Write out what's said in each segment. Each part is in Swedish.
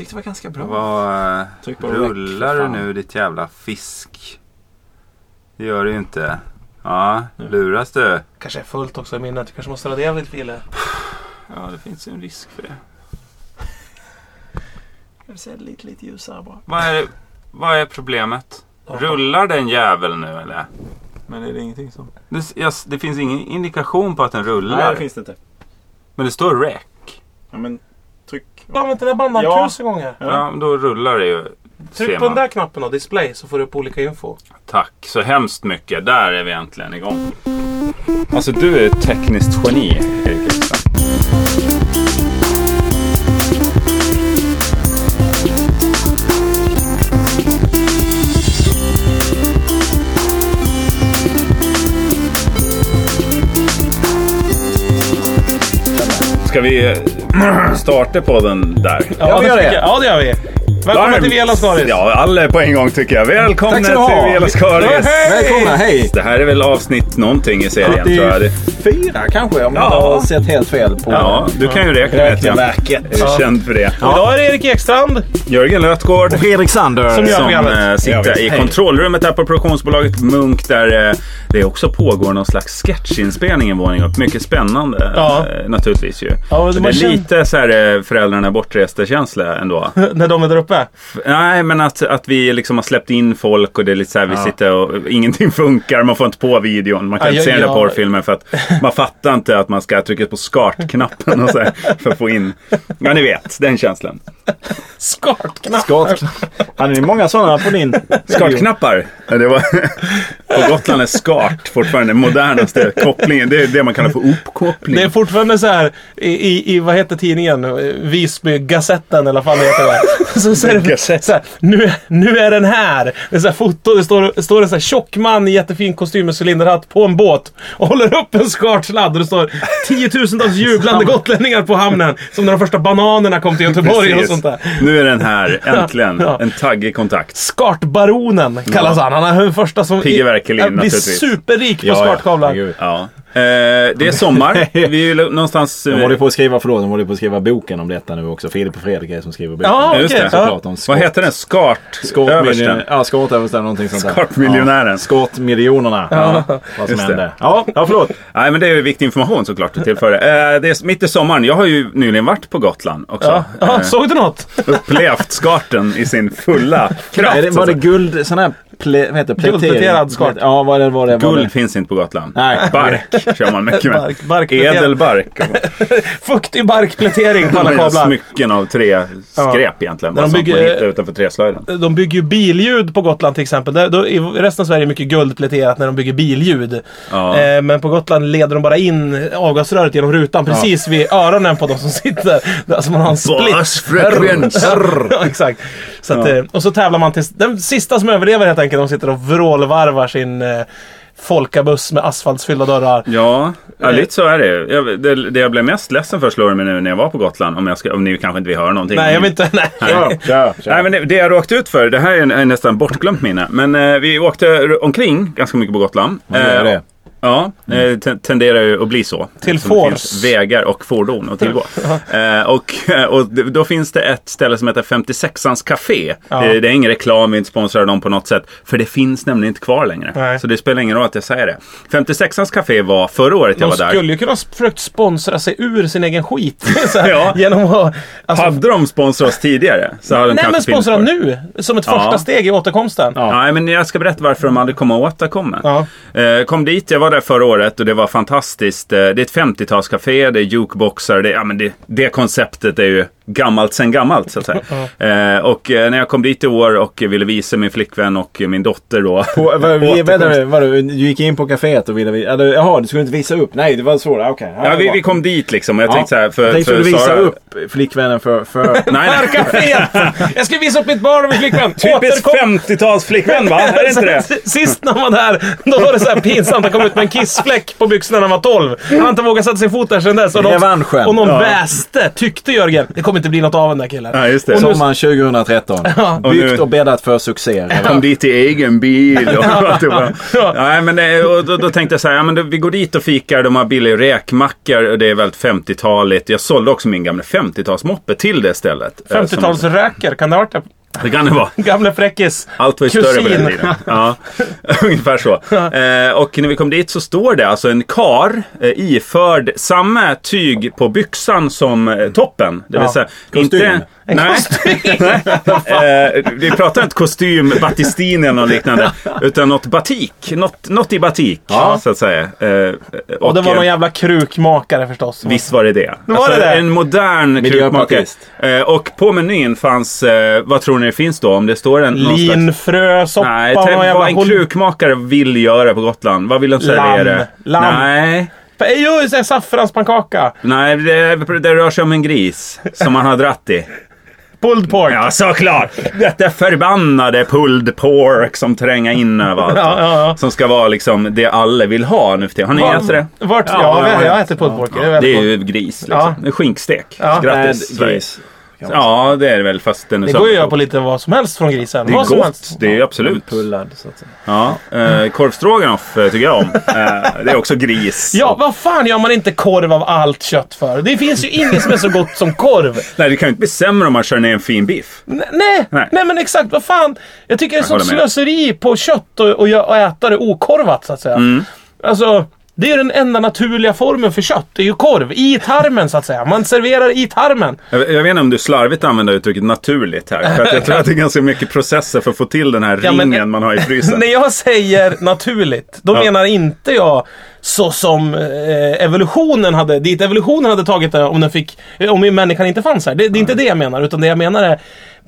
tyckte det var ganska bra. Vad, rullar du nu ditt jävla fisk? Det gör du ju inte. Ja, luras du? Kanske är fullt också i minnet. Du kanske måste radera lite Fille. Ja, det finns ju en risk för det. Jag vill säga lite, lite ljusare bara. Vad är, vad är problemet? Rullar den jäveln nu eller? Men är det ingenting som... Det, jag, det finns ingen indikation på att den rullar. Nej, det finns det inte. Men det står rec. Ja, men tryck. Du har använt den där bandaren Ja. tusen gånger. Ja, då rullar det ju. Tryck på den där knappen och display så får du upp olika info. Tack så hemskt mycket. Där är vi äntligen igång. Alltså du är ett tekniskt geni, Erik Ekstrand. Ska vi starta podden där? Ja, vi gör det. Ja, det gör vi. Välkomna Varmt. till Vela Skaris. Ja, alla på en gång tycker jag. Välkomna till Vela Skaris. Välkomna, hej! Det här är väl avsnitt någonting i serien tror jag. 74 kanske om jag Ja. har sett helt fel på Ja, du kan ju räkna vet jag. Jag är känd för det. Idag är det Erik Ekstrand. Jörgen Lötgård. Fredrik Sander. Som som Ja, sitter i Hej. kontrollrummet här på produktionsbolaget Munk där eh, det också pågår någon slags sketchinspelning en våning upp. Mycket spännande Ja. eh, naturligtvis ju. Ja, det det är känd- lite så här föräldrarna bortresta känsla ändå. När de är där uppe. F- Nej, men att, att vi liksom har släppt in folk och det är lite så här, vi Ja. sitter och ingenting funkar, man får inte på videon. Man kan Ja, inte se ja, den där porrfilmen för att man fattar inte att man ska trycka på SCART-knappen och så här, för att få in. Ja, ni vet, den känslan. Skartknapp. Skott. Hade ni många sådana på din? SCART-knappar. Ja, det var, på Gotland är SCART fortfarande den modernaste kopplingen. Det är det man kallar för uppkoppling. Det är fortfarande så här i, i, i vad heter tidningen? Visby Gazetten eller vad fan det heter. Det. Så, så är det Gazette. så här, nu, nu är den här. Det är så här foto. Det står, står en så här tjock man i jättefin kostym med cylinderhatt på en båt. Och håller upp en skartsladd. Och det står tiotusentals jublande gotlänningar på hamnen. Som när de första bananerna kom till Göteborg och sånt där. Nu är den här, äntligen. Ja. En taggig kontakt. Skartbaronen kallas han. Han är den första som Pigge Werkelin, blir superrik på Ja, ja. skartkavlar. Ja. Eh, det är sommar. Vi är ju någonstans... De håller på att skriva, förlåt, de håller på att skriva boken om detta nu också. Filip och Fredrik är det som skriver boken. Ja, Just det. Ja. Såklart, om skott. Vad heter den? Skart? Skottmiljonären. Översten? Ja, skottöversten någonting sånt där. Skottmiljonären. Ja, skottmiljonerna. Ja. Vad som det. hände. Ja, ja, förlåt. Nej, men det är ju viktig information såklart att tillföra. Eh, det är mitt i sommaren. Jag har ju nyligen varit på Gotland också. Ja. Ja, Eh, såg du något? upplevt skarten i sin fulla kraft. Är det, var det guld, sån här, ple, vad heter? Guldpläterad skart. Ja, vad det var det? Guld det? finns inte på Gotland. Nej. Bark kör man mycket med. Bark- barkpläterad. Edelbark. Fuktig barkplätering på alla kablar. Smycken av tre skräp egentligen. När Vad de man bygger- hittar utanför träslöjden. De bygger ju billjud på Gotland till exempel. Där, då, I resten av Sverige är mycket guldpläterat när de bygger billjud. Ja. Eh, men på Gotland leder de bara in avgasröret genom rutan precis vid öronen på de som sitter. Alltså man har en split. Ja, exakt. Så att, Ja. eh, och så tävlar man tills den sista som överlever helt enkelt. De sitter och vrålvarvar sin eh, folkabuss med asfaltsfyllda dörrar. Ja, ja, lite så är det. Jag, det. Det jag blev mest ledsen för slår mig nu när jag var på Gotland. Om, jag ska, om ni kanske inte vill höra någonting. Nej, jag vill inte... Nej. Ja, kör. Nej, men det, det jag råkade ut för, det här är en, en nästan bortglömt minne. Men eh, vi åkte omkring ganska mycket på Gotland. Ja, det är det. Ja, eh, te- tenderar ju att bli så. Till finns vägar och fordon att tillgå. eh, och, och d- då finns det ett ställe som heter 56ans Café. Ja. Det, det är ingen reklam, vi inte sponsrar dem på något sätt. För det finns nämligen inte kvar längre. Nej. Så det spelar ingen roll att jag säger det. 56ans Café var förra året jag De var där. skulle ju kunna försökt sponsra sig ur sin egen skit. Här, Ja. Genom att... Alltså, Hade de sponsrat oss tidigare så hade de nej men sponsra nu! Som ett Ja. första steg i återkomsten. Nej, men jag ska berätta varför de aldrig kommer att återkomma. Ja. Eh, kom dit, jag var var där förra året och det var fantastiskt. Eh, det är ett 50-talscafé, det är jukeboxar, det, ja, men det, det konceptet är ju gammalt sen gammalt så att säga. Eh, och eh, när jag kom dit i år och ville visa min flickvän och min dotter då. På, vad, vi, vänta, vadå, du gick in på kaféet och ville... vi- Eller, jaha, du skulle inte visa upp? Nej, det var så. Okej. Ja, vi, vi kom dit liksom och jag Ja. tänkte så här för, tänkte för du visa Sara- upp flickvännen för... för Nej, nej. För caféet! Jag ska visa upp mitt barn och min flickvän. Typiskt Återkom- 50-talsflickvän va? Är det inte det? Sist när han var där, då var det så här pinsamt. Han kom ut med en kissfläck på byxorna när han var 12. Han har inte vågat sätta sin fot där sedan dess. Och någon, och någon Ja. väste, tyckte Jörgen. Det kommer inte bli något av den där killen. Ja, just det. Och nu- Sommaren 2013. Och Byggt nu- och bäddat för succé. Kom dit i egen bil och. Ja. Nej, men det, och då, då tänkte jag så här, ja, men då, vi går dit och fikar, de har billiga räkmackor och det är väldigt 50-taligt. Jag sålde också min gamla 50-talsmoppe till det stället. Eh, som- 50-talsräker, kan det ha varit det? Det kan det vara. Gamle fräckis. Allt var ju större på den Kusin. tiden. Ja, ungefär så. Eh, och när vi kom dit så står det alltså en kar eh, iförd samma tyg på byxan som eh, toppen. Det vill Ja. säga, Kostym. En nej, nej. Eh, vi pratar inte kostym, batistini eller något liknande. Utan något batik. Något, något i batik, Ja. så att säga. Eh, Och det var eh, någon jävla krukmakare förstås. Visst var det det. var det det? En modern krukmakare. Eh, och på menyn fanns, eh, vad tror ni det finns då? Om det står en... Linfrösoppa Nej, och tänk vad jävla en hol- krukmakare vill göra på Gotland. Vad vill de servera? Lamm. Lamm. Nej, Jo, saffranspannkaka. nej det, det rör sig om en gris som man har dratt i. Pulled pork. Ja, såklart! Detta förbannade pulled pork som tränger in överallt. Ja, ja, ja. Som ska vara liksom det alla vill ha nu för tiden. Har ni ätit det? Vart? Ja, Ja, jag, ja, jag ja. äter pulled pork. Det är Det väldigt är ju gris liksom. Skinkstek. Ja. Grattis Bad Sverige. gris. Ja, det är det väl fast den är Det går ju att göra på lite vad som helst från grisen. Det är vad som helst. gott. Det är absolut. Pullad, så att säga. Ja, eh, korvstroganoff eh, tycker jag om. Eh, det är också gris. Ja, vad fan gör man inte korv av allt kött för? Det finns ju inget som är så gott som korv. Nej, det kan ju inte bli sämre om man kör ner en fin biff. Nej, Nej. nej, men exakt. Vad fan. Jag tycker det är sånt slöseri på kött och, och, och äta det okorvat så att säga. Mm. Alltså, det är den enda naturliga formen för kött. Det är ju korv. I tarmen så att säga. Man serverar i tarmen. Jag, jag vet inte om du slarvigt använder uttrycket naturligt här. För att jag tror att det är ganska mycket processer för att få till den här Ja, men- ringen man har i frysen. När jag säger naturligt, då Ja. menar inte jag så som eh, evolutionen hade, dit evolutionen hade tagit det om den fick, om människan inte fanns här. Det, det är inte det jag menar, utan det jag menar är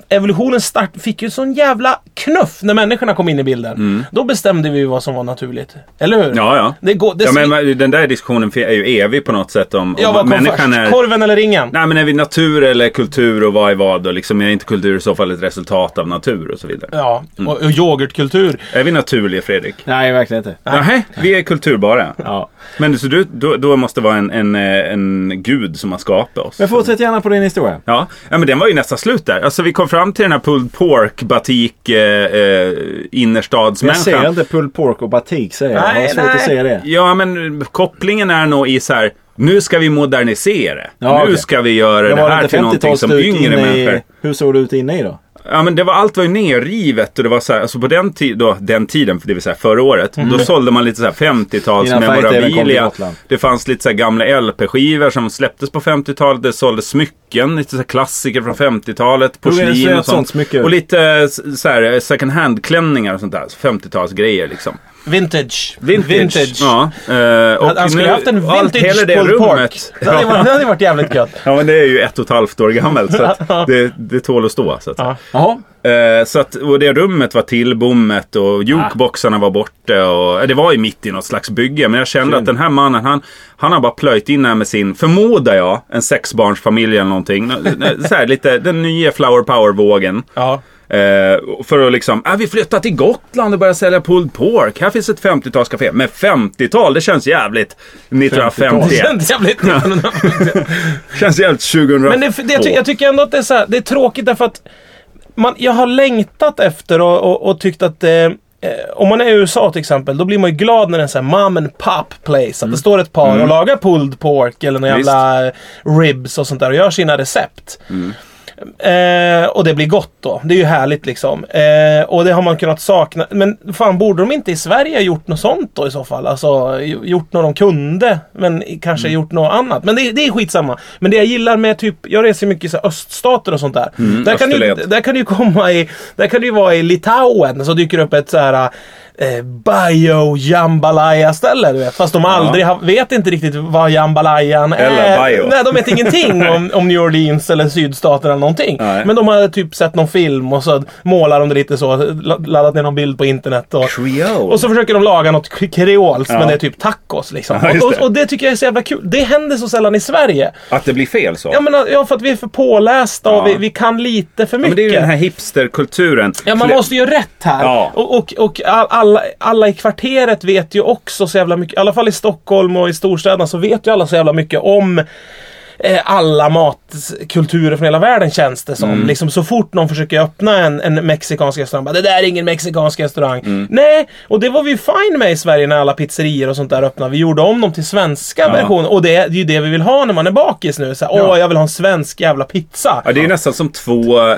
Evolutionen start, fick ju sån jävla knuff när människorna kom in i bilden. Då bestämde vi vad som var naturligt. Eller hur? Mm. Ja, ja. Det går, det ja men, den där diskussionen är ju evig på något sätt om, ja, om vad kom människan först? är... Korven eller ringen? Nej men är vi natur eller kultur och vad är vad? Och liksom är inte kultur i så fall ett resultat av natur och så vidare? Ja, Mm. och, och yoghurtkultur. Är vi naturliga Fredrik? Nej, verkligen inte. Nej, vi är kulturbara. Ja. Men så du, då, då måste det vara en, en, eh, en gud som har skapat oss. Men fortsätt gärna på din historia. Ja, ja, men den var ju nästan slut där. Alltså vi kom fram till den här pulled pork batik eh, eh, Jag innerstadsmänniskan. ser inte pulled pork och batik säger jag. Jag har Nej, svårt nej. att se det. Ja, men kopplingen är nog i så här. Nu ska vi modernisera. Ja, nu okej. ska vi göra Det det här till någonting som 50-talsduk yngre människor. i... Hur såg det ut inne i då? Ja men det var, allt var ju nerrivet och det var så här, alltså på den, ti- då, den tiden, det vill säga förra året, då sålde man lite så här 50-tals Innan färg-tvn kom till memorabilia. Det fanns lite så här gamla LP-skivor som släpptes på 50-talet. Det såldes smycken, lite så här klassiker från 50-talet, Hur är det porslin och sånt sånt. Och lite så här second hand-klänningar och sånt där. 50-talsgrejer liksom. Vintage. Vintage. Ja, eh, och Han, han skulle nu- ha haft en vintage det pulled pork. rummet. Det hade, varit, det hade varit jävligt gött. Ja men det är ju ett och ett halvt år gammalt så att det, det tål att stå. Så att. Ja. Jaha. Eh, så att, och det rummet var tillbommet och jukeboxarna var borta. Och, eh, det var ju mitt i något slags bygge. Men jag kände Synd. att den här mannen, han, han har bara plöjt in här med sin, förmodar jag, en sexbarnsfamilj eller någonting. så här, lite den nya flower power-vågen. Ja. Eh, för att liksom, ah, vi flyttar till Gotland och börjar sälja pulled pork. Här finns ett 50-talscafé. Men 50-tal, det känns jävligt 1951. Det känns jävligt... känns jävligt 2002. Men det, det, jag, ty, jag tycker ändå att det är, så här, det är tråkigt därför att man, jag har längtat efter och, och, och tyckt att eh, eh, om man är i USA till exempel, då blir man ju glad när det är en sån här mom and pop place. Att det står ett par och lagar pulled pork eller några jävla ribs och sånt där och gör sina recept. Eh, och det blir gott då. Det är ju härligt liksom. Eh, och det har man kunnat sakna. Men fan, borde de inte i Sverige ha gjort något sånt då i så fall? Alltså gjort något de kunde. Men kanske gjort något annat. Men det, det är skitsamma. Men det jag gillar med typ, jag reser mycket i så öststater och sånt där. där, kan du, där kan du komma i, där kan du ju vara i Litauen så dyker upp ett så här eh, bio jambalaya ställe du vet. Fast de aldrig har, vet inte riktigt vad jambalayan är. Eller bio. Nej, de vet ingenting om, om New Orleans eller sydstaten eller någonting. Nej. Men de har typ sett någon film och så målar de det lite så. la- Laddat ner någon bild på internet. Och, Creole. och så försöker de laga något kreolskt Ja. men det är typ tacos liksom. Ja, och, det. och, och det tycker jag är så jävla kul. Det händer så sällan i Sverige. Att det blir fel så. Ja, men, ja för att vi är för pålästa och Ja. vi, vi kan lite för Ja, mycket. men det är ju den här hipsterkulturen. Ja, man måste ju rätt här. Ja. Och, och, och all- alla, alla i kvarteret vet ju också så jävla mycket, i alla fall i Stockholm och i storstäderna så vet ju alla så jävla mycket om eh, alla matkulturer från hela världen känns det som. Mm. Liksom, så fort någon försöker öppna en, en mexikansk restaurang, bara, det där är ingen mexikansk restaurang. Mm. Nej, och det var vi fine med i Sverige när alla pizzerior och sånt där öppnade. Vi gjorde om dem till svenska versioner och det är ju det vi vill ha när man är bakis nu. Så Åh, jag vill ha en svensk jävla pizza. Ja, det är nästan som två eh,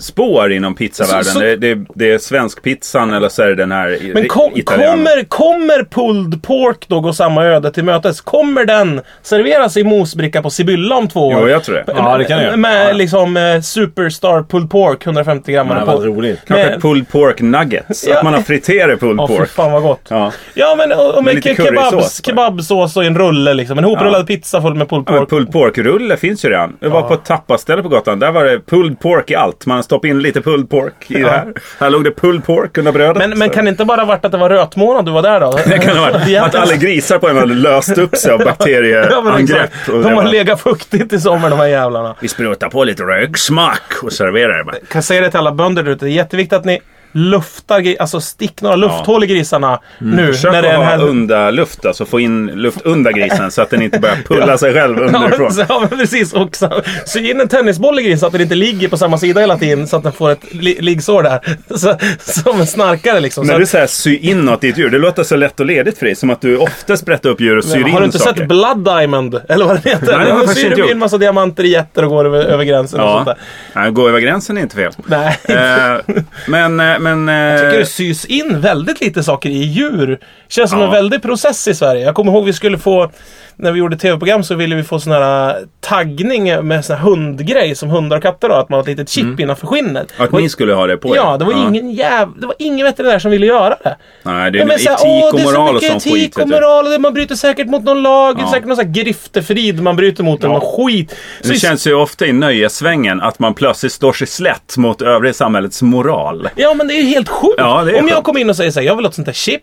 spår inom pizzavärlden. Så- så- Det, det, det är svenskpizzan eller så är det den här Men kom, kommer, kommer pulled pork då gå samma öde till mötes? Kommer den serveras i mosbricka på Sibylla om två år? Jo, jag tror det. Ja, det kan göra. Med Ja. liksom eh, Superstar pulled pork, 150 gram. Det på. var roligt. Kanske Men- pulled pork nuggets. Ja. Att man har friterat pulled Ja, pork. fan vad gott. Ja. Ja, men och, och med currysås kebabs, kebabsås och en rulle liksom. En hoprullad Ja. pizza full med pulled Ja, men pork. pulled pork-rulle finns ju redan. Jag var på ett tappaställe på Gotland. Där var det pulled pork i allt. Man stoppade in lite pulled pork i det här. Här låg det pulled pork under brödet. men, men kan det inte bara ha varit att det var rötmånad du var där då? Det kan ha varit. Att alla grisar på en hade löst upp sig av Ja, bakterieangrepp. De har var- fuktigt i sommar de här jävlarna. Vi sprutar på lite röksmak och serverar det bara. kan säga det till alla bönder ute. Det är jätteviktigt att ni luftar, gri- alltså stick några lufthål i grisarna nu. Försök när det är att ha här... under luft, alltså få in luft under grisen så att den inte börjar pulla sig själv Ja, underifrån. men- ja, men precis. Och så, sy in en tennisboll i grisen så att den inte ligger på samma sida hela tiden så att den får ett li liggsår där. Så, som en snarkare liksom. När du säger sy in något i ett djur, det låter så lätt och ledigt för dig. Som att du ofta sprättar upp djur och syr in har du inte saker. sett Blood Diamond? Eller vad den heter? Nej, det har syr du in massa diamanter i jätter och går över, över gränsen och sånt Ja, där. Nej, gå över gränsen är inte fel. Nej. Eh, men... men Jag tycker eh, det sys in väldigt lite saker i djur. Känns som Ja. en väldig process i Sverige. Jag kommer ihåg vi skulle få, när vi gjorde tv-program så ville vi få sån här taggning med sån här hundgrej som hundar och katter har. Att man har ett litet chip innanför skinnet. att Och- ni skulle ha det på er. Ja, det var ingen jäv... Det var ingen veterinär som ville göra det. Nej, det Ja, är men här, etik åh, och det är så moral och mycket etik skit. och moral och det- man bryter säkert mot någon lag. Ja. Säkert någon sån här griftefrid man bryter mot. Ja. någon skit. Så Det känns ju ofta i nöjessvängen att man plötsligt står sig slätt mot övriga samhällets moral. Ja, men det är ju helt sjukt. Ja, Om jag kommer in och säger så här, jag vill ha ett sånt där chip.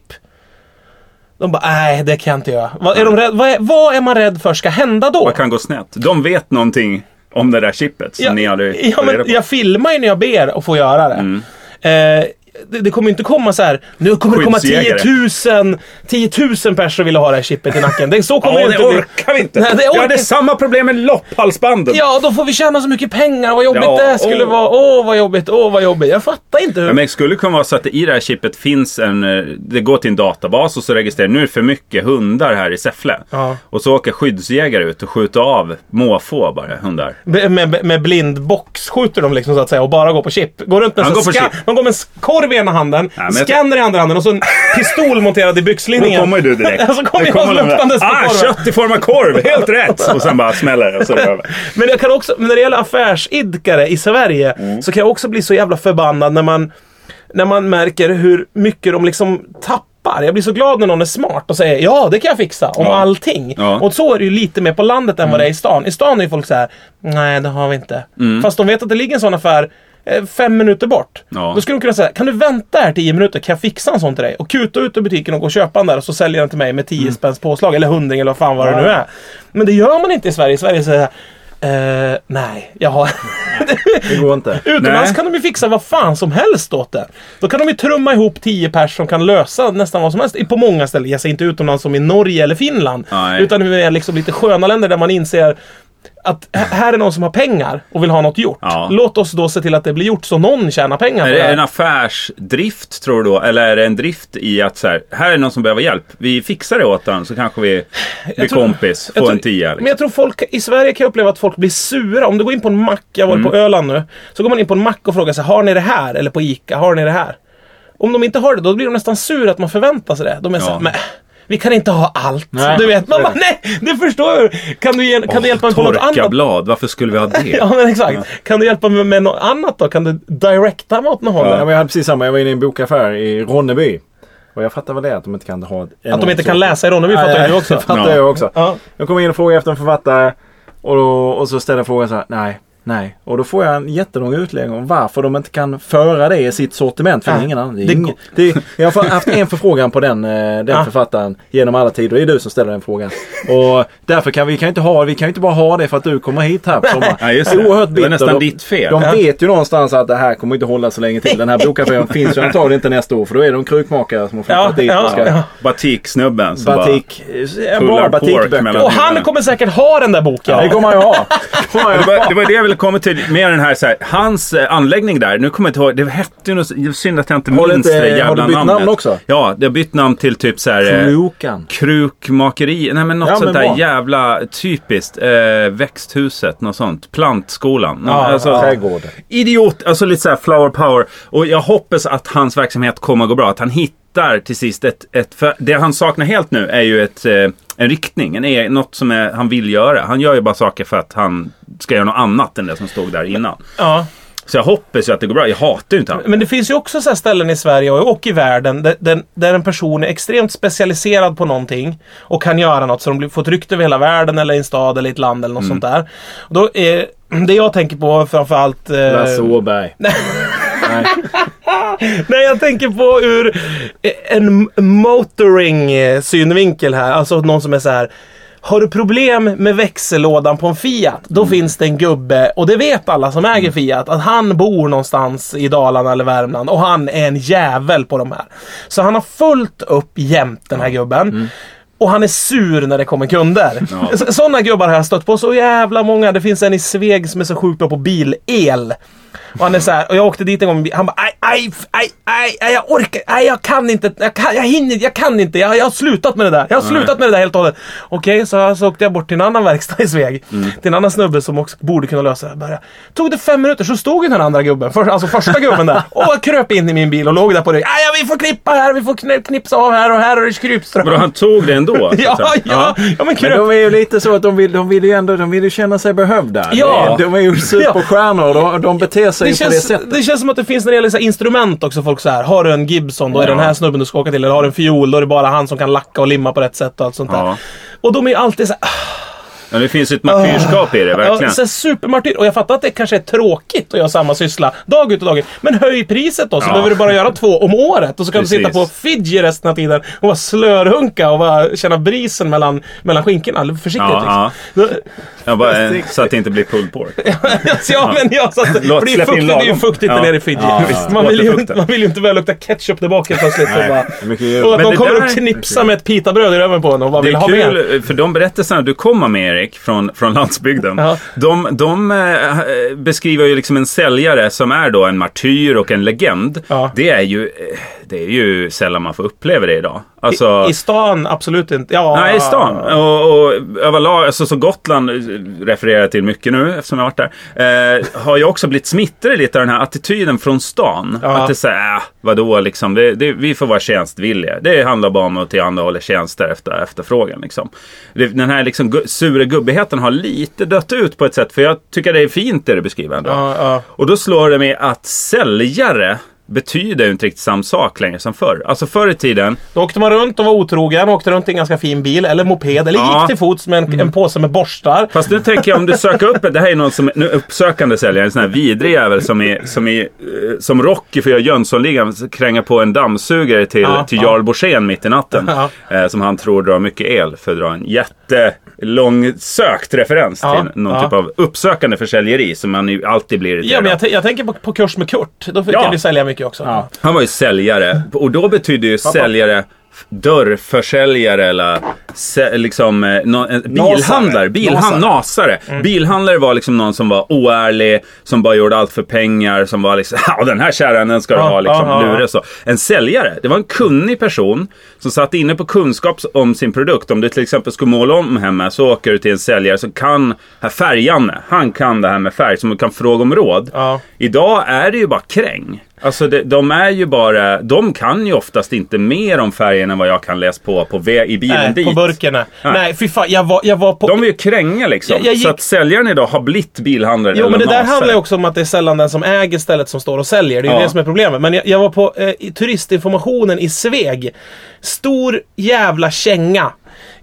De bara, nej det kan jag inte göra. Vad är, de rädd, vad, är, vad är man rädd för ska hända då? Vad kan gå snett? De vet någonting om det där chippet som ja, ni aldrig ja, men på. jag filmar ju när jag ber att få göra det. Mm. Eh, det, det kommer inte komma så här. nu kommer det komma 10 Skyddsjägare. 000, 10 000 personer vill ha det här chippet i nacken. Det, så kommer Ja, det inte orkar vi inte. Nej, det Jag orkar hade inte. samma problem med lopphalsbanden. Ja, då får vi tjäna så mycket pengar. Vad jobbigt Ja, det skulle åh. vara. Åh, vad jobbigt. Åh, vad jobbigt. Jag fattar inte hur. Ja, men det skulle kunna vara så att det i det här chippet finns en... eh, Det går till en databas och så registrerar nu är det för mycket hundar här i Säffle. Ja. Och så åker skyddsjägare ut och skjuter av måfå bara hundar. Med, med, med blindbox skjuter de liksom så att säga och bara går på chip. Går runt med en ska. Man går med en korv i ena handen, Ja, scanner i andra handen och så en pistol monterad i Då byxlinningen. kommer ju du direkt. Så kommer jag där, luktandes Ah, kött i form av korv! Helt rätt! Och sen bara smäller det och så är det över. Men jag kan också, när det gäller affärsidkare i Sverige Mm. så kan jag också bli så jävla förbannad när man, när man märker hur mycket de liksom tappar. Jag blir så glad när någon är smart och säger ja, det kan jag fixa om Ja. allting. Ja. Och så är det ju lite mer på landet än vad det är i stan. I stan är ju folk så här, nej det har vi inte. Mm. Fast de vet att det ligger en sån affär fem minuter bort. Ja. Då skulle de kunna säga, kan du vänta här tio minuter? Kan jag fixa en sån till dig? Och kuta ut ur butiken och gå och köpa den där och så säljer den till mig med 10 Mm. spänns påslag. Eller hundring eller vad fan vad det nu är. Men det gör man inte i Sverige. I Sverige säger Uh, nej, jag har... Det går inte. Utomlands Nej. kan de ju fixa vad fan som helst åt det. Då kan de ju trumma ihop 10 pers som kan lösa nästan vad som helst. På många ställen. Jag säger inte utomlands som i Norge eller Finland. Nej. Utan är liksom lite sköna länder där man inser att här är någon som har pengar och vill ha något gjort. Ja. Låt oss då se till att det blir gjort så någon tjänar pengar Är på det det här. en affärsdrift tror du då? Eller är det en drift i att så här, här är någon som behöver hjälp. Vi fixar det åt honom så kanske vi blir tror- kompis. Får tror- en tia. Men Liksom. jag tror folk i Sverige kan uppleva att folk blir sura. Om du går in på en mack, jag varit Mm. på Öland nu. Så går man in på en mack och frågar sig, har ni det här? Eller på ICA, har ni det här? Om de inte har det, då blir de nästan sura att man förväntar sig det. De är Ja. såhär, men vi kan inte ha allt. Nej. Du vet, man bara, nej, det förstår du. Kan du, kan du hjälpa mig på något annat? Torkablad, varför skulle vi ha det? Ja, men exakt. Kan du hjälpa mig med något annat då? Kan du directa mig åt något håll? Ja, men jag hade precis samma. Jag var inne i en bokaffär i Ronneby. Och jag fattar väl det att de inte kan ha Att de inte kan läsa i Ronneby fattar jag också. Det fattar Ja. jag också. Ja. Jag kommer in och frågar efter en författare. Och, då, och så ställer jag frågan så här. Nej, Nej, och då får jag en jättelång utläggning om varför de inte kan föra det i sitt sortiment. För Nej, ingen annan. Det det ingen, det jag har haft en förfrågan på den, eh, den Ja. författaren genom alla tider. Det är du som ställer den frågan. Och därför kan vi kan inte ha, vi kan inte bara ha det för att du kommer hit här på sommaren. Ja, just Det är det. oerhört Det var bitter. nästan De- ditt fel. De Ja. vet ju någonstans att det här kommer inte hålla så länge till. Den här bokaffären finns ju antagligen inte nästa år. För då är de krukmakare som har flyttat Ja, dit och ja, ska... ja. Batik-snubben som bara... Batik. Ja, pullar bara pork mellan- Och han kommer säkert ha den där boken. Det kommer han ju ha. Det var, det var det jag ville komma till med den här, så här hans eh, anläggning där. Nu kommer jag inte ihåg, det hette ju något, det synd att jag inte Har det minns det har jävla du bytt namnet. namn också? Ja, det har bytt namn till typ så här... eh, Krokan. Krukmakeri, nej men något Ja, sånt där jävla typiskt. Eh, växthuset, något sånt. Plantskolan. Ja, alltså, Trädgård. Idiot, alltså lite såhär flower power. Och jag hoppas att hans verksamhet kommer att gå bra. Att han hittar till sist ett, ett för det han saknar helt nu är ju ett, eh, en riktning. En, e- något som är, han vill göra. Han gör ju bara saker för att han ska göra något annat än det som stod där innan. Ja. Så jag hoppas ju att det går bra. Jag hatar ju inte han. Men det finns ju också så ställen i Sverige och, i världen där, där, där en person är extremt specialiserad på någonting och kan göra något så de blir, får ett rykte över hela världen eller i en stad eller i ett land eller något sånt där. Och då är, det jag tänker på framförallt... Eh, Lasse Åberg. Nej. Nej, jag tänker på ur en motoring eh, synvinkel här. Alltså någon som är så här. Har du problem med växellådan på en Fiat, då finns det en gubbe, och det vet alla som äger Fiat, att han bor någonstans i Dalarna eller Värmland och han är en jävel på de här. Så han har fullt upp jämt den här gubben. Och han är sur när det kommer kunder. Ja. Så- Sådana gubbar har jag stött på så jävla många. Det finns en i Sveg som är så sjukt bra på bil-el. Och han är så här, och jag åkte dit en gång. Han bara aj, aj, aj, aj, aj, jag orkar, aj, jag kan inte, jag, kan, jag hinner, jag kan inte, jag, jag har slutat med det där. Jag har slutat med det där helt och hållet. Okej, så, så åkte jag bort till en annan verkstad i Sveg. Till en annan snubbe som också borde kunna lösa det. Bara, tog det fem minuter så stod ju den andra gubben, för, alltså första gubben där. Och jag kröp in i min bil och låg där på det. Aj, ja, vi får klippa här, vi får kn- knipsa av här och här och det krypström. Vadå, han tog det ändå? Ja, säga. ja, ja, men Men kröp. de är ju lite så att de vill, de vill ju ändå de vill ju känna sig behövda. Ja. De är ju superstjärnor och de, de beter sig Det ju på det känns, sättet. det känns som att det finns när det gäller så instrument också. Folk så här, har du en Gibson då är det Ja. den här snubben du ska åka till. Eller har du en fiol då är det bara han som kan lacka och limma på rätt sätt och allt sånt där. Ja. Och de är ju alltid så här, Ja, det finns ju ett martyrskap i det, ja, verkligen. så här supermartyr. Och jag fattar att det kanske är tråkigt att göra samma syssla dag ut och dag in. Men höj priset då så Ja. behöver du bara göra två om året. Och så kan Precis. du sitta på Fidji resten av tiden och vara slörhunka och bara känna brisen mellan, mellan skinkorna. Försiktigt Ja, liksom. Jag bara, eh, så att det inte blir pulled pork. ja, men ja, så att det Låt- blir fuktigt, det är ju fuktigt där Ja. nere i Fidji. Ja, ja. man, vill ju, man vill ju inte börja lukta ketchup där bak helt plötsligt. Och, bara, och att Men de kommer och knipsa med ett pitabröd i röven på en och bara vill ha mer. kul, för de berättelserna du kommer med Erik, från, från landsbygden. Ja. De, de eh, beskriver ju liksom en säljare som är då en martyr och en legend. Ja. Det, är ju, eh, det är ju sällan man får uppleva det idag. Alltså, I, I stan, absolut inte. Ja, Nej, i stan. Och, och överlag, alltså, så Gotland eh, refererar jag till mycket nu eftersom jag har varit där. Eh, har ju också blivit smittade lite av den här attityden från stan. Ja. Att det är såhär, äh, vadå liksom. Det, det, vi får vara tjänstvilliga. Det handlar bara om att tillhandahålla tjänster efter efterfrågan liksom. Den här liksom gu- sura gubbigheten har lite dött ut på ett sätt. För jag tycker det är fint det du beskriver ändå. Ja, ja. Och då slår det mig att säljare betyder ju inte riktigt samma sak längre som förr. Alltså förr i tiden Då åkte man runt och var otrogen, åkte runt i en ganska fin bil eller moped eller Ja. gick till fots med en, en påse med borstar. Fast nu tänker jag om du söker upp, det här är någon som nu uppsökande säljare, en sån här vidrig jävel som är, som är, eh, som Rocky för Jönssonligan, kränga på en dammsugare till, Ja, till ja. Jarl Borssén mitt i natten. Eh, som han tror drar mycket el för att dra en jättelångsökt referens till någon typ av uppsökande försäljeri som man ju alltid blir irriterad Ja, men jag, jag tänker på, på kurs med Kurt. Då fick Ja. jag sälja mycket också. Ja. Han var ju säljare och då betyder ju säljare dörrförsäljare eller liksom, eh, nå- en bilhandlare. Bilhand, nasare. Mm. Bilhandlare var liksom någon som var oärlig, som bara gjorde allt för pengar, som var liksom, ja den här kärran den ska du ha, liksom, ja. lura så. En säljare, det var en kunnig person som satt inne på kunskap om sin produkt. Om du till exempel skulle måla om hemma så åker du till en säljare som kan, här färg-Janne, han kan det här med färg, som kan fråga om råd. Ja. Idag är det ju bara kräng. Alltså det, de är ju bara, de kan ju oftast inte mer om färgen än vad jag kan läsa på, på vä- i bilen Nej, dit. på burken. Nej, Nej. fy fan. Jag var, jag var på... De är ju kränga liksom. Jag- jag gick- Så att säljaren idag har blivit bilhandlare Jo men det där handlar ju också om att det är sällan den som äger stället som står och säljer. Det är ju Ja. det som är problemet. Men jag, jag var på eh, turistinformationen i Sveg. Stor jävla känga.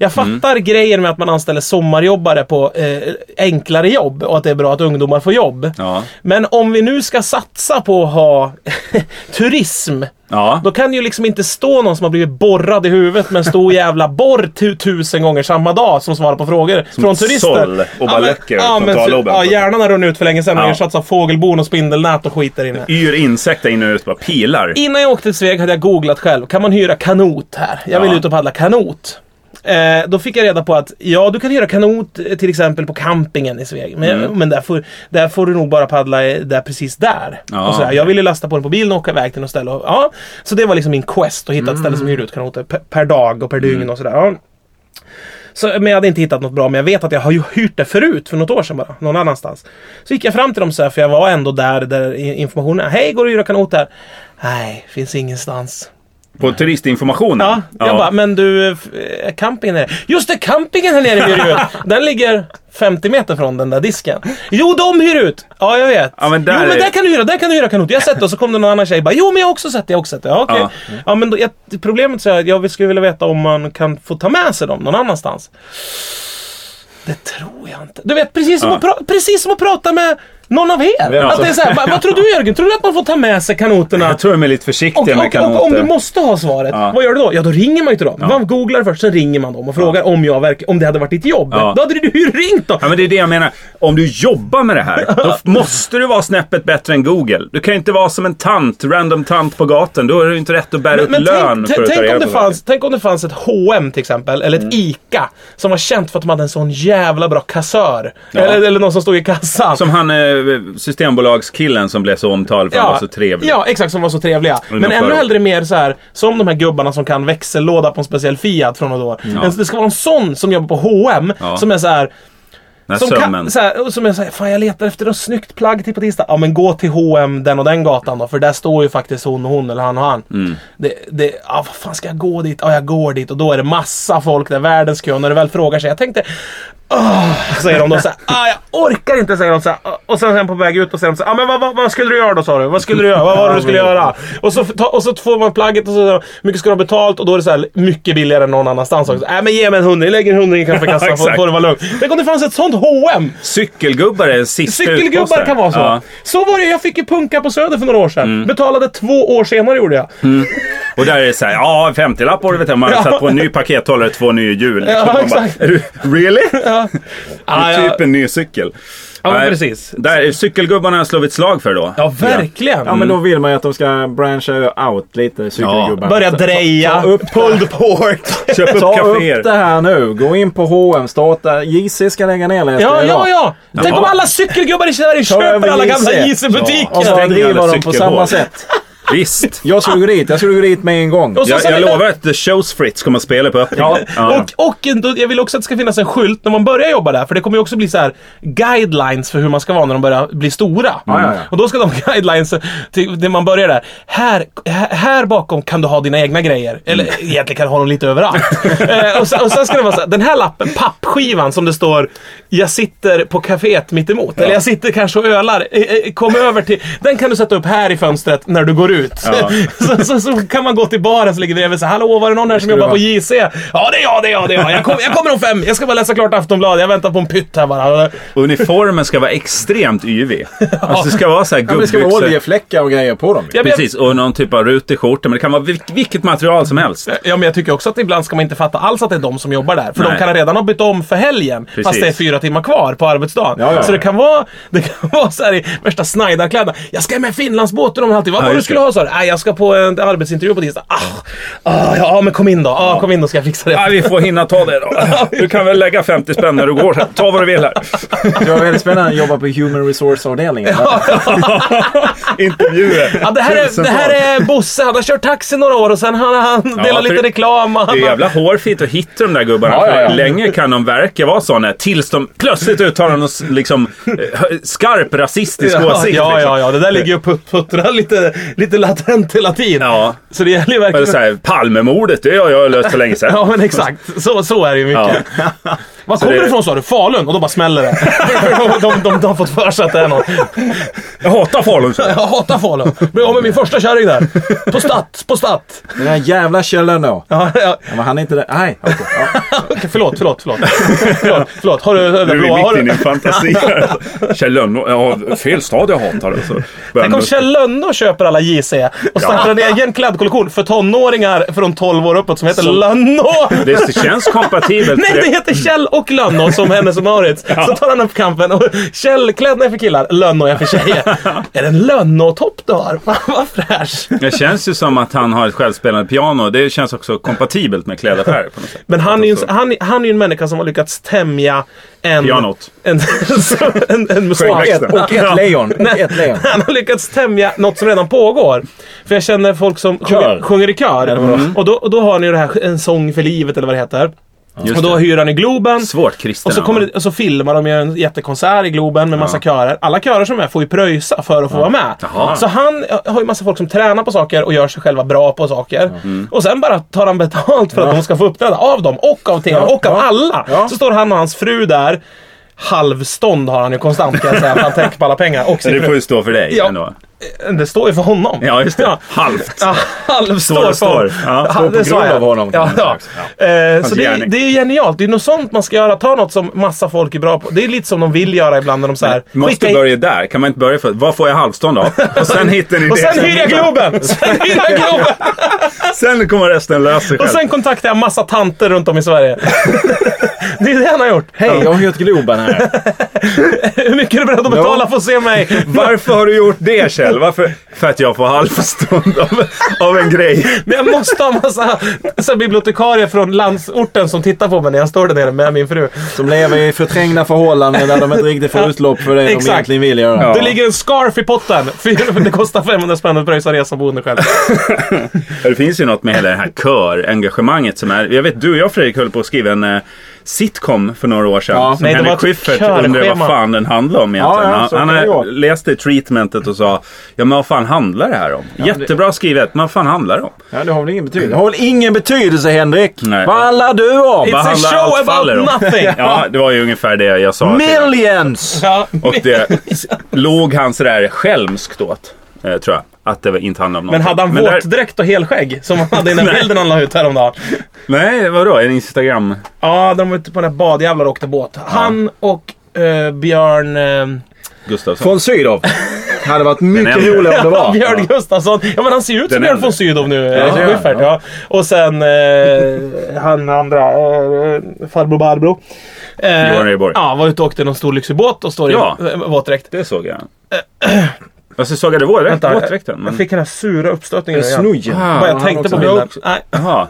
Jag fattar grejen med att man anställer sommarjobbare på eh, enklare jobb och att det är bra att ungdomar får jobb. Ja. Men om vi nu ska satsa på att ha turism Ja. då kan det ju liksom inte stå någon som har blivit borrad i huvudet med en stor jävla borr tu tusen gånger samma dag som svarar på frågor från ett turister. såll och bara läcker ja, men, frontallobben. ja, hjärnan har runnit ut för länge sedan och Ja. ersatts av fågelbon och spindelnät och skit där inne. Yr insekter in och ut, bara pilar. Innan jag åkte till Sveg hade jag googlat själv. Kan man hyra kanot här? Jag vill Ja. ut och paddla kanot. Eh, då fick jag reda på att ja, du kan hyra kanot eh, till exempel på campingen i Sveg. Men, Mm. men där, får, där får du nog bara paddla eh, där precis där. Ja. Och sådär. Jag ville lasta på den på bilen och åka iväg till något ställe. Och, ja, så det var liksom min quest att hitta ett ställe som hyrde ut kanoter per, dag och per dygn och sådär. Ja. Så, men jag hade inte hittat något bra, men jag vet att jag har ju hyrt det förut, för något år sedan bara, någon annanstans. Så gick jag fram till dem så här, för jag var ändå där, där informationen. Hej, går det att hyra kanot här? Nej, finns ingenstans. På turistinformationen. Ja, jag bara, men du, eh, campingen är Just det, campingen här nere hyr ut. Den ligger 50 meter från den där disken. Jo, de hyr ut! Ja, jag vet. Ja, men där jo, men är- där kan du hyra, där kan du hyra kanot. Jag har sett det och så kom det någon annan tjej bara, jo men jag har också sett det, jag har också sett det. Ja, okej. Ja. Ja. men då, jag, problemet är att jag skulle vilja veta om man kan få ta med sig dem någon annanstans. Det tror jag inte. Du vet, precis som, Ja. att, pra- precis som att prata med någon av er. Ja. Att det är så här, "Va- vad tror du Jörgen? Tror du att man får ta med sig kanoterna? Jag tror de är lite Och, försiktiga med och, kanoter. och om du måste ha svaret, Ja. vad gör du då? Ja, då ringer man ju till dem. Man googlar först, sen ringer man dem och frågar om, jag verk- om det hade varit ditt jobb. Då hade du ju ringt dem. Ja, men det är det jag menar. Om du jobbar med det här, då måste du vara snäppet bättre än Google. Du kan ju inte vara som en tant, random tant på gatan. Då är du inte rätt att bära upp Men lön tänk, för att tänk, om det fanns, tänk om det fanns ett H&M till exempel, eller ett Mm. ICA, som var känt för att de hade en sån jävla bra kassör. Eller, eller någon som stod i kassan. Som han eh, systembolagskillen som blev så omtalad för att han var så trevlig. Ja, exakt. Som var så trevliga. Men ännu hellre mer så här som de här gubbarna som kan växellåda på en speciell Fiat från något år. Men det ska vara en sån som jobbar på H&M Ja. som är så här Som, kan, så här, och som är såhär, fan jag letar efter något snyggt plagg till på tisdag. Ja men gå till H&M den och den gatan då, för där står ju faktiskt hon och hon eller han och han. Mm. Det, det, ja vad fan ska jag gå dit? Ja jag går dit och då är det massa folk där, världens kö. Och när det väl frågar sig, jag tänkte Åh, säger de då såhär, ah, jag orkar inte säger de såhär. Och sen de på väg ut och säger de såhär, ah, men vad, vad, vad skulle du göra då sa du? Vad skulle du göra? Vad var det du skulle göra? Och så, och så får man plagget och så hur mycket ska du ha betalt? Och då är det så här mycket billigare än någon annanstans också. Nej men ge mig en hundring, lägg en hundring i kaffekassan Exakt. får det vara lugnt. Tänk om det fanns ett sånt H&M Cykelgubbar är sista Cykelgubbar kan vara så. Ja. Så var det, jag fick ju punka på Söder för några år sedan. Mm. Betalade två år senare gjorde jag. Och där är det såhär, ja 50-lapp och du vet, man har Ja. satt på en ny pakethållare, två nya hjul. Ja, bara, exakt. du, really? Ja, Det är ja, typ en ny cykel. ja men precis. Där, cykelgubbarna har slagit slag för då. Ja, verkligen. Ja men då vill man ju att de ska branscha out lite, cykelgubbar. Börja dreja, Ta upp pulled pork. Köp upp Ta kaféer. upp det här nu. Gå in på H&M starta. JC ska lägga ner läste Ja, ja, ja. Tänk om alla cykelgubbar i Sverige Ta köper alla gamla JC. JC-butiker. Och bara Stäng driva alla dem på samma sätt. Visst. Jag skulle gå dit. Jag skulle gå dit med en gång. Och så Jag, jag lovar att The Shows Fritz kommer att spela på öppningen. Ja. Och, och då- jag vill också att det ska finnas en skylt när man börjar jobba där. För det kommer ju också bli så här guidelines för hur man ska vara när de börjar bli stora. ja, ja. Och då ska de guidelines till när man börjar där. Här, här, bakom kan du ha dina egna grejer. Eller Mm. egentligen kan du ha dem lite överallt. eh, och, sen, och sen ska det vara så här, den här lappen, pappskivan som det står Jag sitter på kaféet mitt emot. Eller jag sitter kanske och ölar. Eh, eh, Kom över till... Den kan du sätta upp här i fönstret när du går ut. Ja. så, så, så kan man gå till baren som ligger bredvid. Så, Hallå, var det någon här som jobbar på? JC? Ja, det är jag, det är jag, det är jag. Jag, kom, jag kommer om fem. Jag ska bara läsa klart Aftonbladet. Jag väntar på en pytt här bara. Uniformen ska vara extremt yvig. Alltså det ska vara så här Ja, men det ska vara gubbbyxor. oljefläckar och grejer på dem. Ja, Precis, och någon typ av rutig skjorta. Men det kan vara vil- vilket material som helst. Ja, men jag tycker också att ibland ska man inte fatta alls att det är de som jobbar där. För Nej. de kan redan ha bytt om för helgen. Fast Precis. det är fyra timmar kvar på arbetsdagen. Ja, ja. Så det kan vara, det kan vara så här i värsta Snyder-kläderna. Jag ska med Finlandsbåten om en halvtimme. Vad var det du skulle det. Ha sa du? Nej, jag ska på en arbetsintervju på tisdag. Ah, ah, ja, men kom in då. Ah, Kom in då ska jag fixa det. Ja, vi får hinna ta det då. Du kan väl lägga 50 spänn när du går. sen. Ta vad du vill här. Det var väldigt spännande att jobba på Human Resource-avdelningen. Intervjuer. Ja, det, här är, det här är Bosse. Han har kört taxi några år och sen har han delat lite reklam. och Det Han är jävla hårfint att hitta de där gubbarna. Ja, ja, ja. Länge kan de verka vara sådana tills de plötsligt uttalar någon liksom, eh, skarp rasistisk Ja, åsikt. ja, liksom. ja, ja, det där ligger ju och put- puttrar lite, lite är latent hela tiden. Ja. Så det gäller ju Eller verkligen... så här, Palmemordet, det har jag löst för länge sedan. Ja men exakt, så, så är det ju mycket. Var kommer det- du ifrån sa du? Falun? Och då bara smäller det. de, de, de, de har fått för sig att det är något. Jag hatar Falun. så. Jag hatar Falun. Blev av med min första kärring där. På Statt, på Statt. Den där jävla källan då. Ja, ja, Ja, men han är inte det. Nej, okej. Ja. okej, förlåt, förlåt, förlåt. förlåt, förlåt. Har du... Nu är Har vi mitt du inne i fantasi här. Kjell Lönnå, ja, fel stad jag hatar. det, Så börjar Tänk om Kjell Lönnå köper alla JC och startar en egen klädkollektion för tonåringar från 12 år uppåt som heter Så- Lönnå. Det känns kompatibelt. Nej, det heter Kjell och Lönnå som Hennes och Mauritz. Så tar han upp kampen. Och Kjell, kläderna är för killar, Lönnå är för tjejer. är det en Lönnå-topp du har? Fan vad fräsch. Det känns ju som att han har ett självspelande piano. Det känns också kompatibelt med klädaffärer på något sätt. Men han är ju en, han, han är en människa som har lyckats tämja en... Pianot. En, en, en musik. ett, och ett lejon. Ett lejon. Han har lyckats tämja något som redan pågår. För jag känner folk som sjunger, sjunger i kör. Och, då, och då har ni ju det här En sång för livet eller vad det heter. Just och då det. hyr han i Globen. Svårt kristen. Och så, kommer det, och så filmar de en jättekonsert i Globen med massa körer. Alla körer som är får ju pröjsa för att få vara med. Jaha. Så han har ju massa folk som tränar på saker och gör sig själva bra på saker. Och sen bara tar han betalt för att de ska få uppträda av dem och av TV och av alla. Ja. Så står han och hans fru där. Halvstånd har han ju konstant kan jag säga. Han tänker på alla pengar. Och det får ju stå för dig Ja. ändå. Det står ju för honom. Ja, just det. Ja. Halvt. Ja, halv Står står och för honom. Ja, står på grund jag. av honom, Ja, ja. Eh, så det, är- det är genialt. Det är något sånt man ska göra. Ta något som massa folk är bra på. Det är lite som de vill göra ibland när de så här, Du måste skickar in- börja där. Kan man inte börja för vad får jag halvstånd av? Och sen hittar ni Och det. sen hyr jag Globen! Sen hyr jag Globen! Sen kommer resten lösa sig Och själv. sen kontaktar jag massa tanter runt om i Sverige. Det är det han har gjort. Hej, jag har hyrt Globen här. Hur mycket är du beredd att betala för att se mig? Varför har du gjort det Kjell? Varför? För att jag får halvstånd av, av en grej. Men jag måste ha massa så bibliotekarier från landsorten som tittar på mig när jag står där nere med min fru. Som lever i förträngda förhållanden där de inte riktigt får utlopp för det de Exakt. egentligen vill göra. Ja. Det ligger en scarf i potten. Fyra- Det kostar 500 spänn att pröjsa resa och boende själv. Det finns ju något med hela det här körengagemanget som är... Jag vet, du och jag Fredrik höll på att skriva en eh, sitcom för några år sedan. Ja. som Nej, det var Henrik Schyffert undrade vad fan den handlade om egentligen. Ja, ja, han det han läste treatmentet och sa Ja men vad fan handlar det här om? Jättebra skrivet, men vad fan handlar det om? Ja, det har väl ingen betydelse. Det har väl ingen betydelse Henrik? Nej. Vad handlar du om? It's Vad a show about nothing! Ja, det var ju ungefär det jag sa. Millions! Ja, Och det låg han sådär skälmskt åt. Eh, tror jag. Att det inte handlade om Men någonting. hade han där- våtdräkt och helskägg som han hade i den bilden han la ut häromdagen? Nej, vadå? En Instagram? Ja, de var ute på den här badjävlar och åkte båt. Han och eh, Björn... Eh, Gustafsson? Från Sydow. Hade varit mycket roligare om det var. Björn Gustafsson. Ja men han ser ju ut som Björn von Sydow nu. Ja, Ja, det gör han. Schyffert, ja. Och sen eh, han andra, eh, farbror Barbro. Eh, Johan Rheborg. Ja, var ute och åkte i någon stor lyxig båt och står Ja. i eh, våtdräkt. Det såg jag. Alltså såg jag det våtdräkt? Vänta, Våtdräkten? jag Men... fick den här sura uppstötningen. En snuj. Ah, jag tänkte på bilden. Nej, Jaha.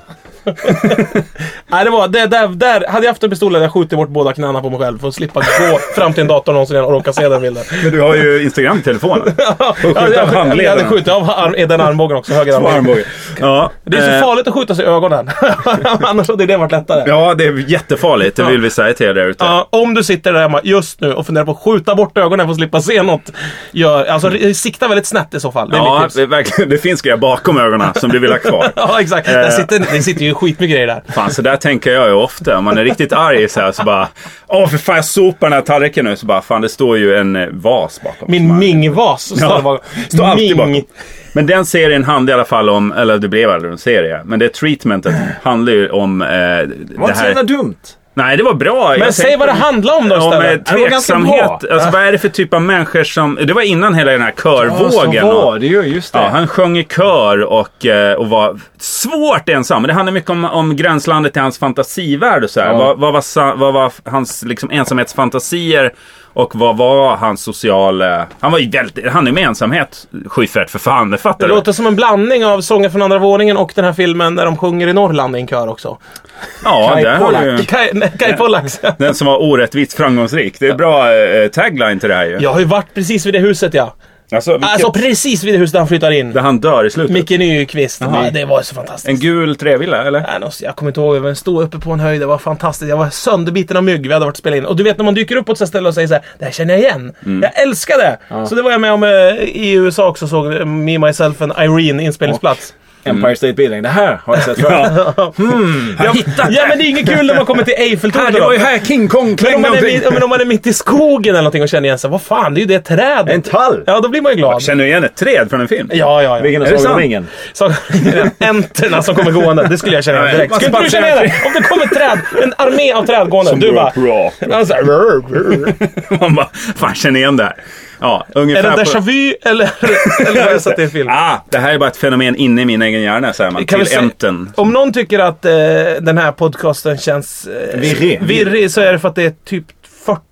nej, det var det, där, där. Hade jag haft en pistol hade jag skjutit bort båda knäna på mig själv för att slippa gå fram till en dator någonsin igen och råka se den bilden. Men du har ju Instagram i telefonen. Ja, jag, jag, handleden. hade skjutit av arm, den armbågen också, höger armbåge. Ja. Det är så eh, farligt att skjuta sig i ögonen. Annars hade det varit lättare. Ja, det är jättefarligt. Det vill vi säga till er där ute. Ja, om du sitter där hemma just nu och funderar på att skjuta bort ögonen för att slippa se något. Gör, alltså, r- sikta väldigt snett i så fall. Det Ja, det, verkligen, det finns grejer bakom ögonen som du vill ha kvar. Ja, exakt. Där sitter, det sitter ju skitmycket grejer där. Fan, så där tänker jag ju ofta. Om man är riktigt arg så här så bara Åh för fan jag sopar den här tallriken nu. Så bara fan det står ju en eh, vas bakom. Min Ming-vas. står Ja, bara. står alltid Ming. bakom. Men den serien handlar i alla fall om, eller det blev aldrig en serie. Men det treatmentet handlar ju om eh, Det var det inte så jävla dumt. Nej det var bra. Men Jag säg tänkte- vad det handlar om då Om istället. Ganska tveksamhet. Alltså, vad är det för typ av människor som... Det var innan hela den här körvågen. Ja, så var det ju. Just det. Ja, han sjöng i kör och, eh, och var svårt ensam. Men det handlar mycket om, om gränslandet till hans fantasivärld och så här. Ja. Vad, vad, var, vad var hans liksom, ensamhetsfantasier och vad var hans sociala... Han var ju väldigt... Han är med ensamhet, Schyffert, för fan. Det Det fattar du? låter som en blandning av Sånger från andra våningen och den här filmen där de sjunger i Norrland i en kör också. Ja, Kai där har Pollak. du Kai, nej, Kai den som var orättvist framgångsrik. Det är bra eh, tagline till det här ju. Jag har ju varit precis vid det huset ja. Alltså, vilket, Alltså precis vid det huset han flyttar in. där han dör i slutet. Micke Nyqvist. Ja, det var så fantastiskt. En gul trävilla, eller? Nej, Jag kommer inte ihåg, men stod uppe på en höjd. Det var fantastiskt. Jag var sönderbiten av mygg. Vi hade varit och spelat in. Och du vet när man dyker upp på ett sånt ställe och säger så här, Det här känner jag igen. Mm. Jag älskar det! Så det var jag med om eh, i USA också. Såg Me, Myself and Irene inspelningsplats. Empire State Building. Det här har jag sett förut. Jag hittade Ja men det är inget kul när man kommer till Eiffeltornet. det var ju här King Kong Men klängde om man, är, omkring. mitt- ja, men om man är mitt i skogen eller någonting och känner igen sig. Vad fan, det är ju det trädet. En tall! Ja, då blir man ju glad. Känner du igen ett träd från en film? Ja, ja, ja. Vilken är Sagan om ringen? Så, Enterna som kommer gående. Det skulle jag känna igen direkt. Skulle du känna igen det? Om det kommer ett träd, en armé av träd gående. Du bara... bra. Alltså. Man bara, fan känner igen det här. Ja, ungefär Är det déjà på... vu eller, eller har jag sett det i film? Ah, det här är bara ett fenomen inne i min egen hjärna, säger man. Kan till enten. Om någon tycker att eh, den här podcasten känns eh, Virrig. virrig så är det för att det är typ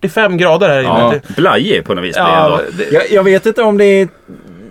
45 grader här inne. Ja, blajig på något vis Ja, ändå. det, Jag, jag vet inte om det är...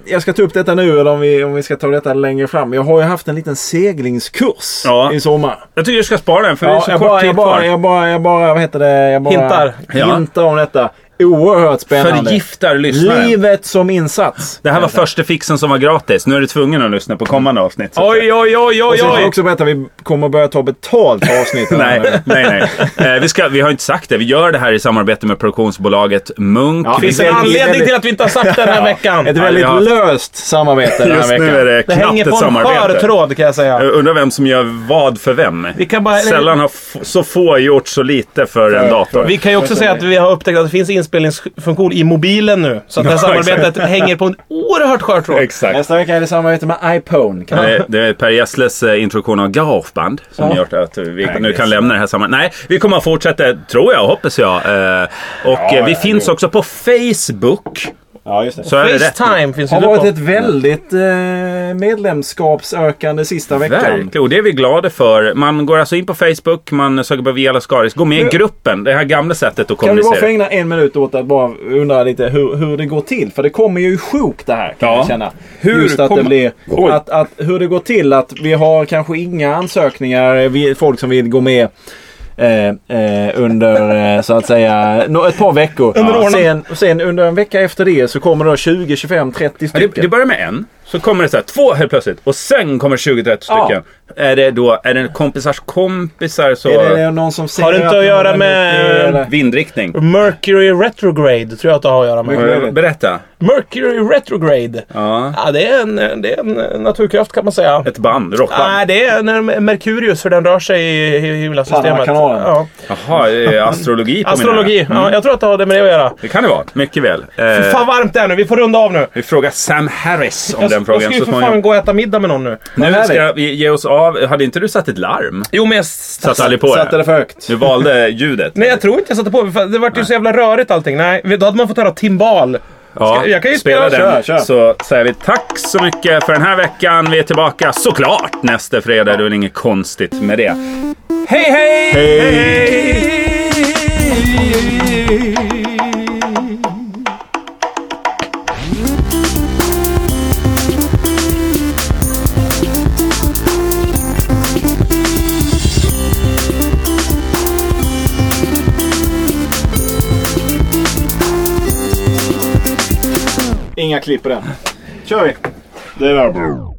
Jag ska ta upp detta nu eller om vi, om vi ska ta detta längre fram. Jag har ju haft en liten seglingskurs Ja. i sommar. Jag tycker du ska spara den, för det är Ja, så jag, kort bara, tid jag, bara, kvar. jag, bara, jag bara, vad heter det? Jag bara Hintar. Ja. hintar om detta. Oerhört spännande. Förgiftar lyssnaren. Livet som insats. Det här var första fixen som var gratis. Nu är du tvungen att lyssna på kommande avsnitt. oj, oj, oj, Och oj, ska jag oj. också berätta att vi kommer börja ta betalt för avsnittet. Nej, nej, nej. Eh, vi, ska, vi har inte sagt det. Vi gör det här i samarbete med produktionsbolaget Munk. Ja, Det finns Det är en anledning till att vi inte har sagt den här veckan. Ett väldigt Ja, löst samarbete den här Just nu veckan. är det Det knappt hänger ett på en skör samarbete. tråd kan jag säga. Jag undrar vem som gör vad för vem. Vi kan bara- Sällan har så få gjort så lite för en dator. Vi kan ju också säga att vi har upptäckt att det finns inspelningsfunktion i mobilen nu. Så att det här Ja, samarbetet hänger på en oerhört skör tråd. Exakt. Nästa vecka är det samarbete med iPhone. Kan Det, det är Per Gessles eh, introduktion av Garageband som Ja. gjort att vi Nej, nu kan lämna det här sammanhanget. Nej, vi kommer att fortsätta, tror jag, hoppas jag. Eh, Och eh, vi ja, finns jo. också på Facebook. Ja, just det. Så är det rätt. Facetime finns ju har det varit på. ett väldigt eh, medlemskapsökande sista veckan. Verkligen, och det är vi glada för. Man går alltså in på Facebook, man söker på Via Lascaris, gå med i gruppen. Det här gamla sättet att Kan du bara få kommunicera. ägna en minut åt att bara undra lite hur, hur det går till? För det kommer ju i sjok det här kan Ja. jag känna. Hur Just att kommer- det blir... Att, att, hur det går till att vi har kanske inga ansökningar. Vi, folk som vill gå med. Eh, eh, under eh, så att säga nå- ett par veckor. Under Ja. Sen, sen under en vecka efter det så kommer det då 20, 25, 30 Ja, stycken. det, det börjar med en, så kommer det så här, två helt plötsligt. Och sen kommer 20-30 Ja. stycken. Är det då, är det kompisars kompisar så... Är det någon som säger Har det inte att göra med- eller? Vindriktning. Mercury Retrograde tror jag att det har att göra med. Berätta. Mercury Retrograde. Ja. Ja, det är en, det är en naturkraft kan man säga. Ett band, rockband. Nej, det är när Merkurius, hur den rör sig i i himlasystemet. Panamakanalen. Ja. Jaha, astrologi på Astrologi, mina. Mm. ja, jag tror att det har det med det att göra. Det kan det vara, mycket väl. Eh, fan varmt det är nu, vi får runda av nu. vi frågar Sam Harris om Jag, den jag frågan ska ju för fan gå och äta middag med någon nu. Nu ska vi ge oss av. Hade inte du satt ett larm? Jo, men jag... Satt aldrig på Satte det? det för högt. Du valde ljudet? Nej, jag tror inte jag satte på. för Det vart ju så jävla rörigt allting. Nej, då hade man fått höra timbal. Ja, jag kan ju spela spela- den. Kör, kör. Så säger vi tack så mycket för den här veckan. Vi är tillbaka såklart nästa fredag. Det är inget konstigt med det. Hej, hej! Hej! Inga klipp på den. Kör vi! Det är bra.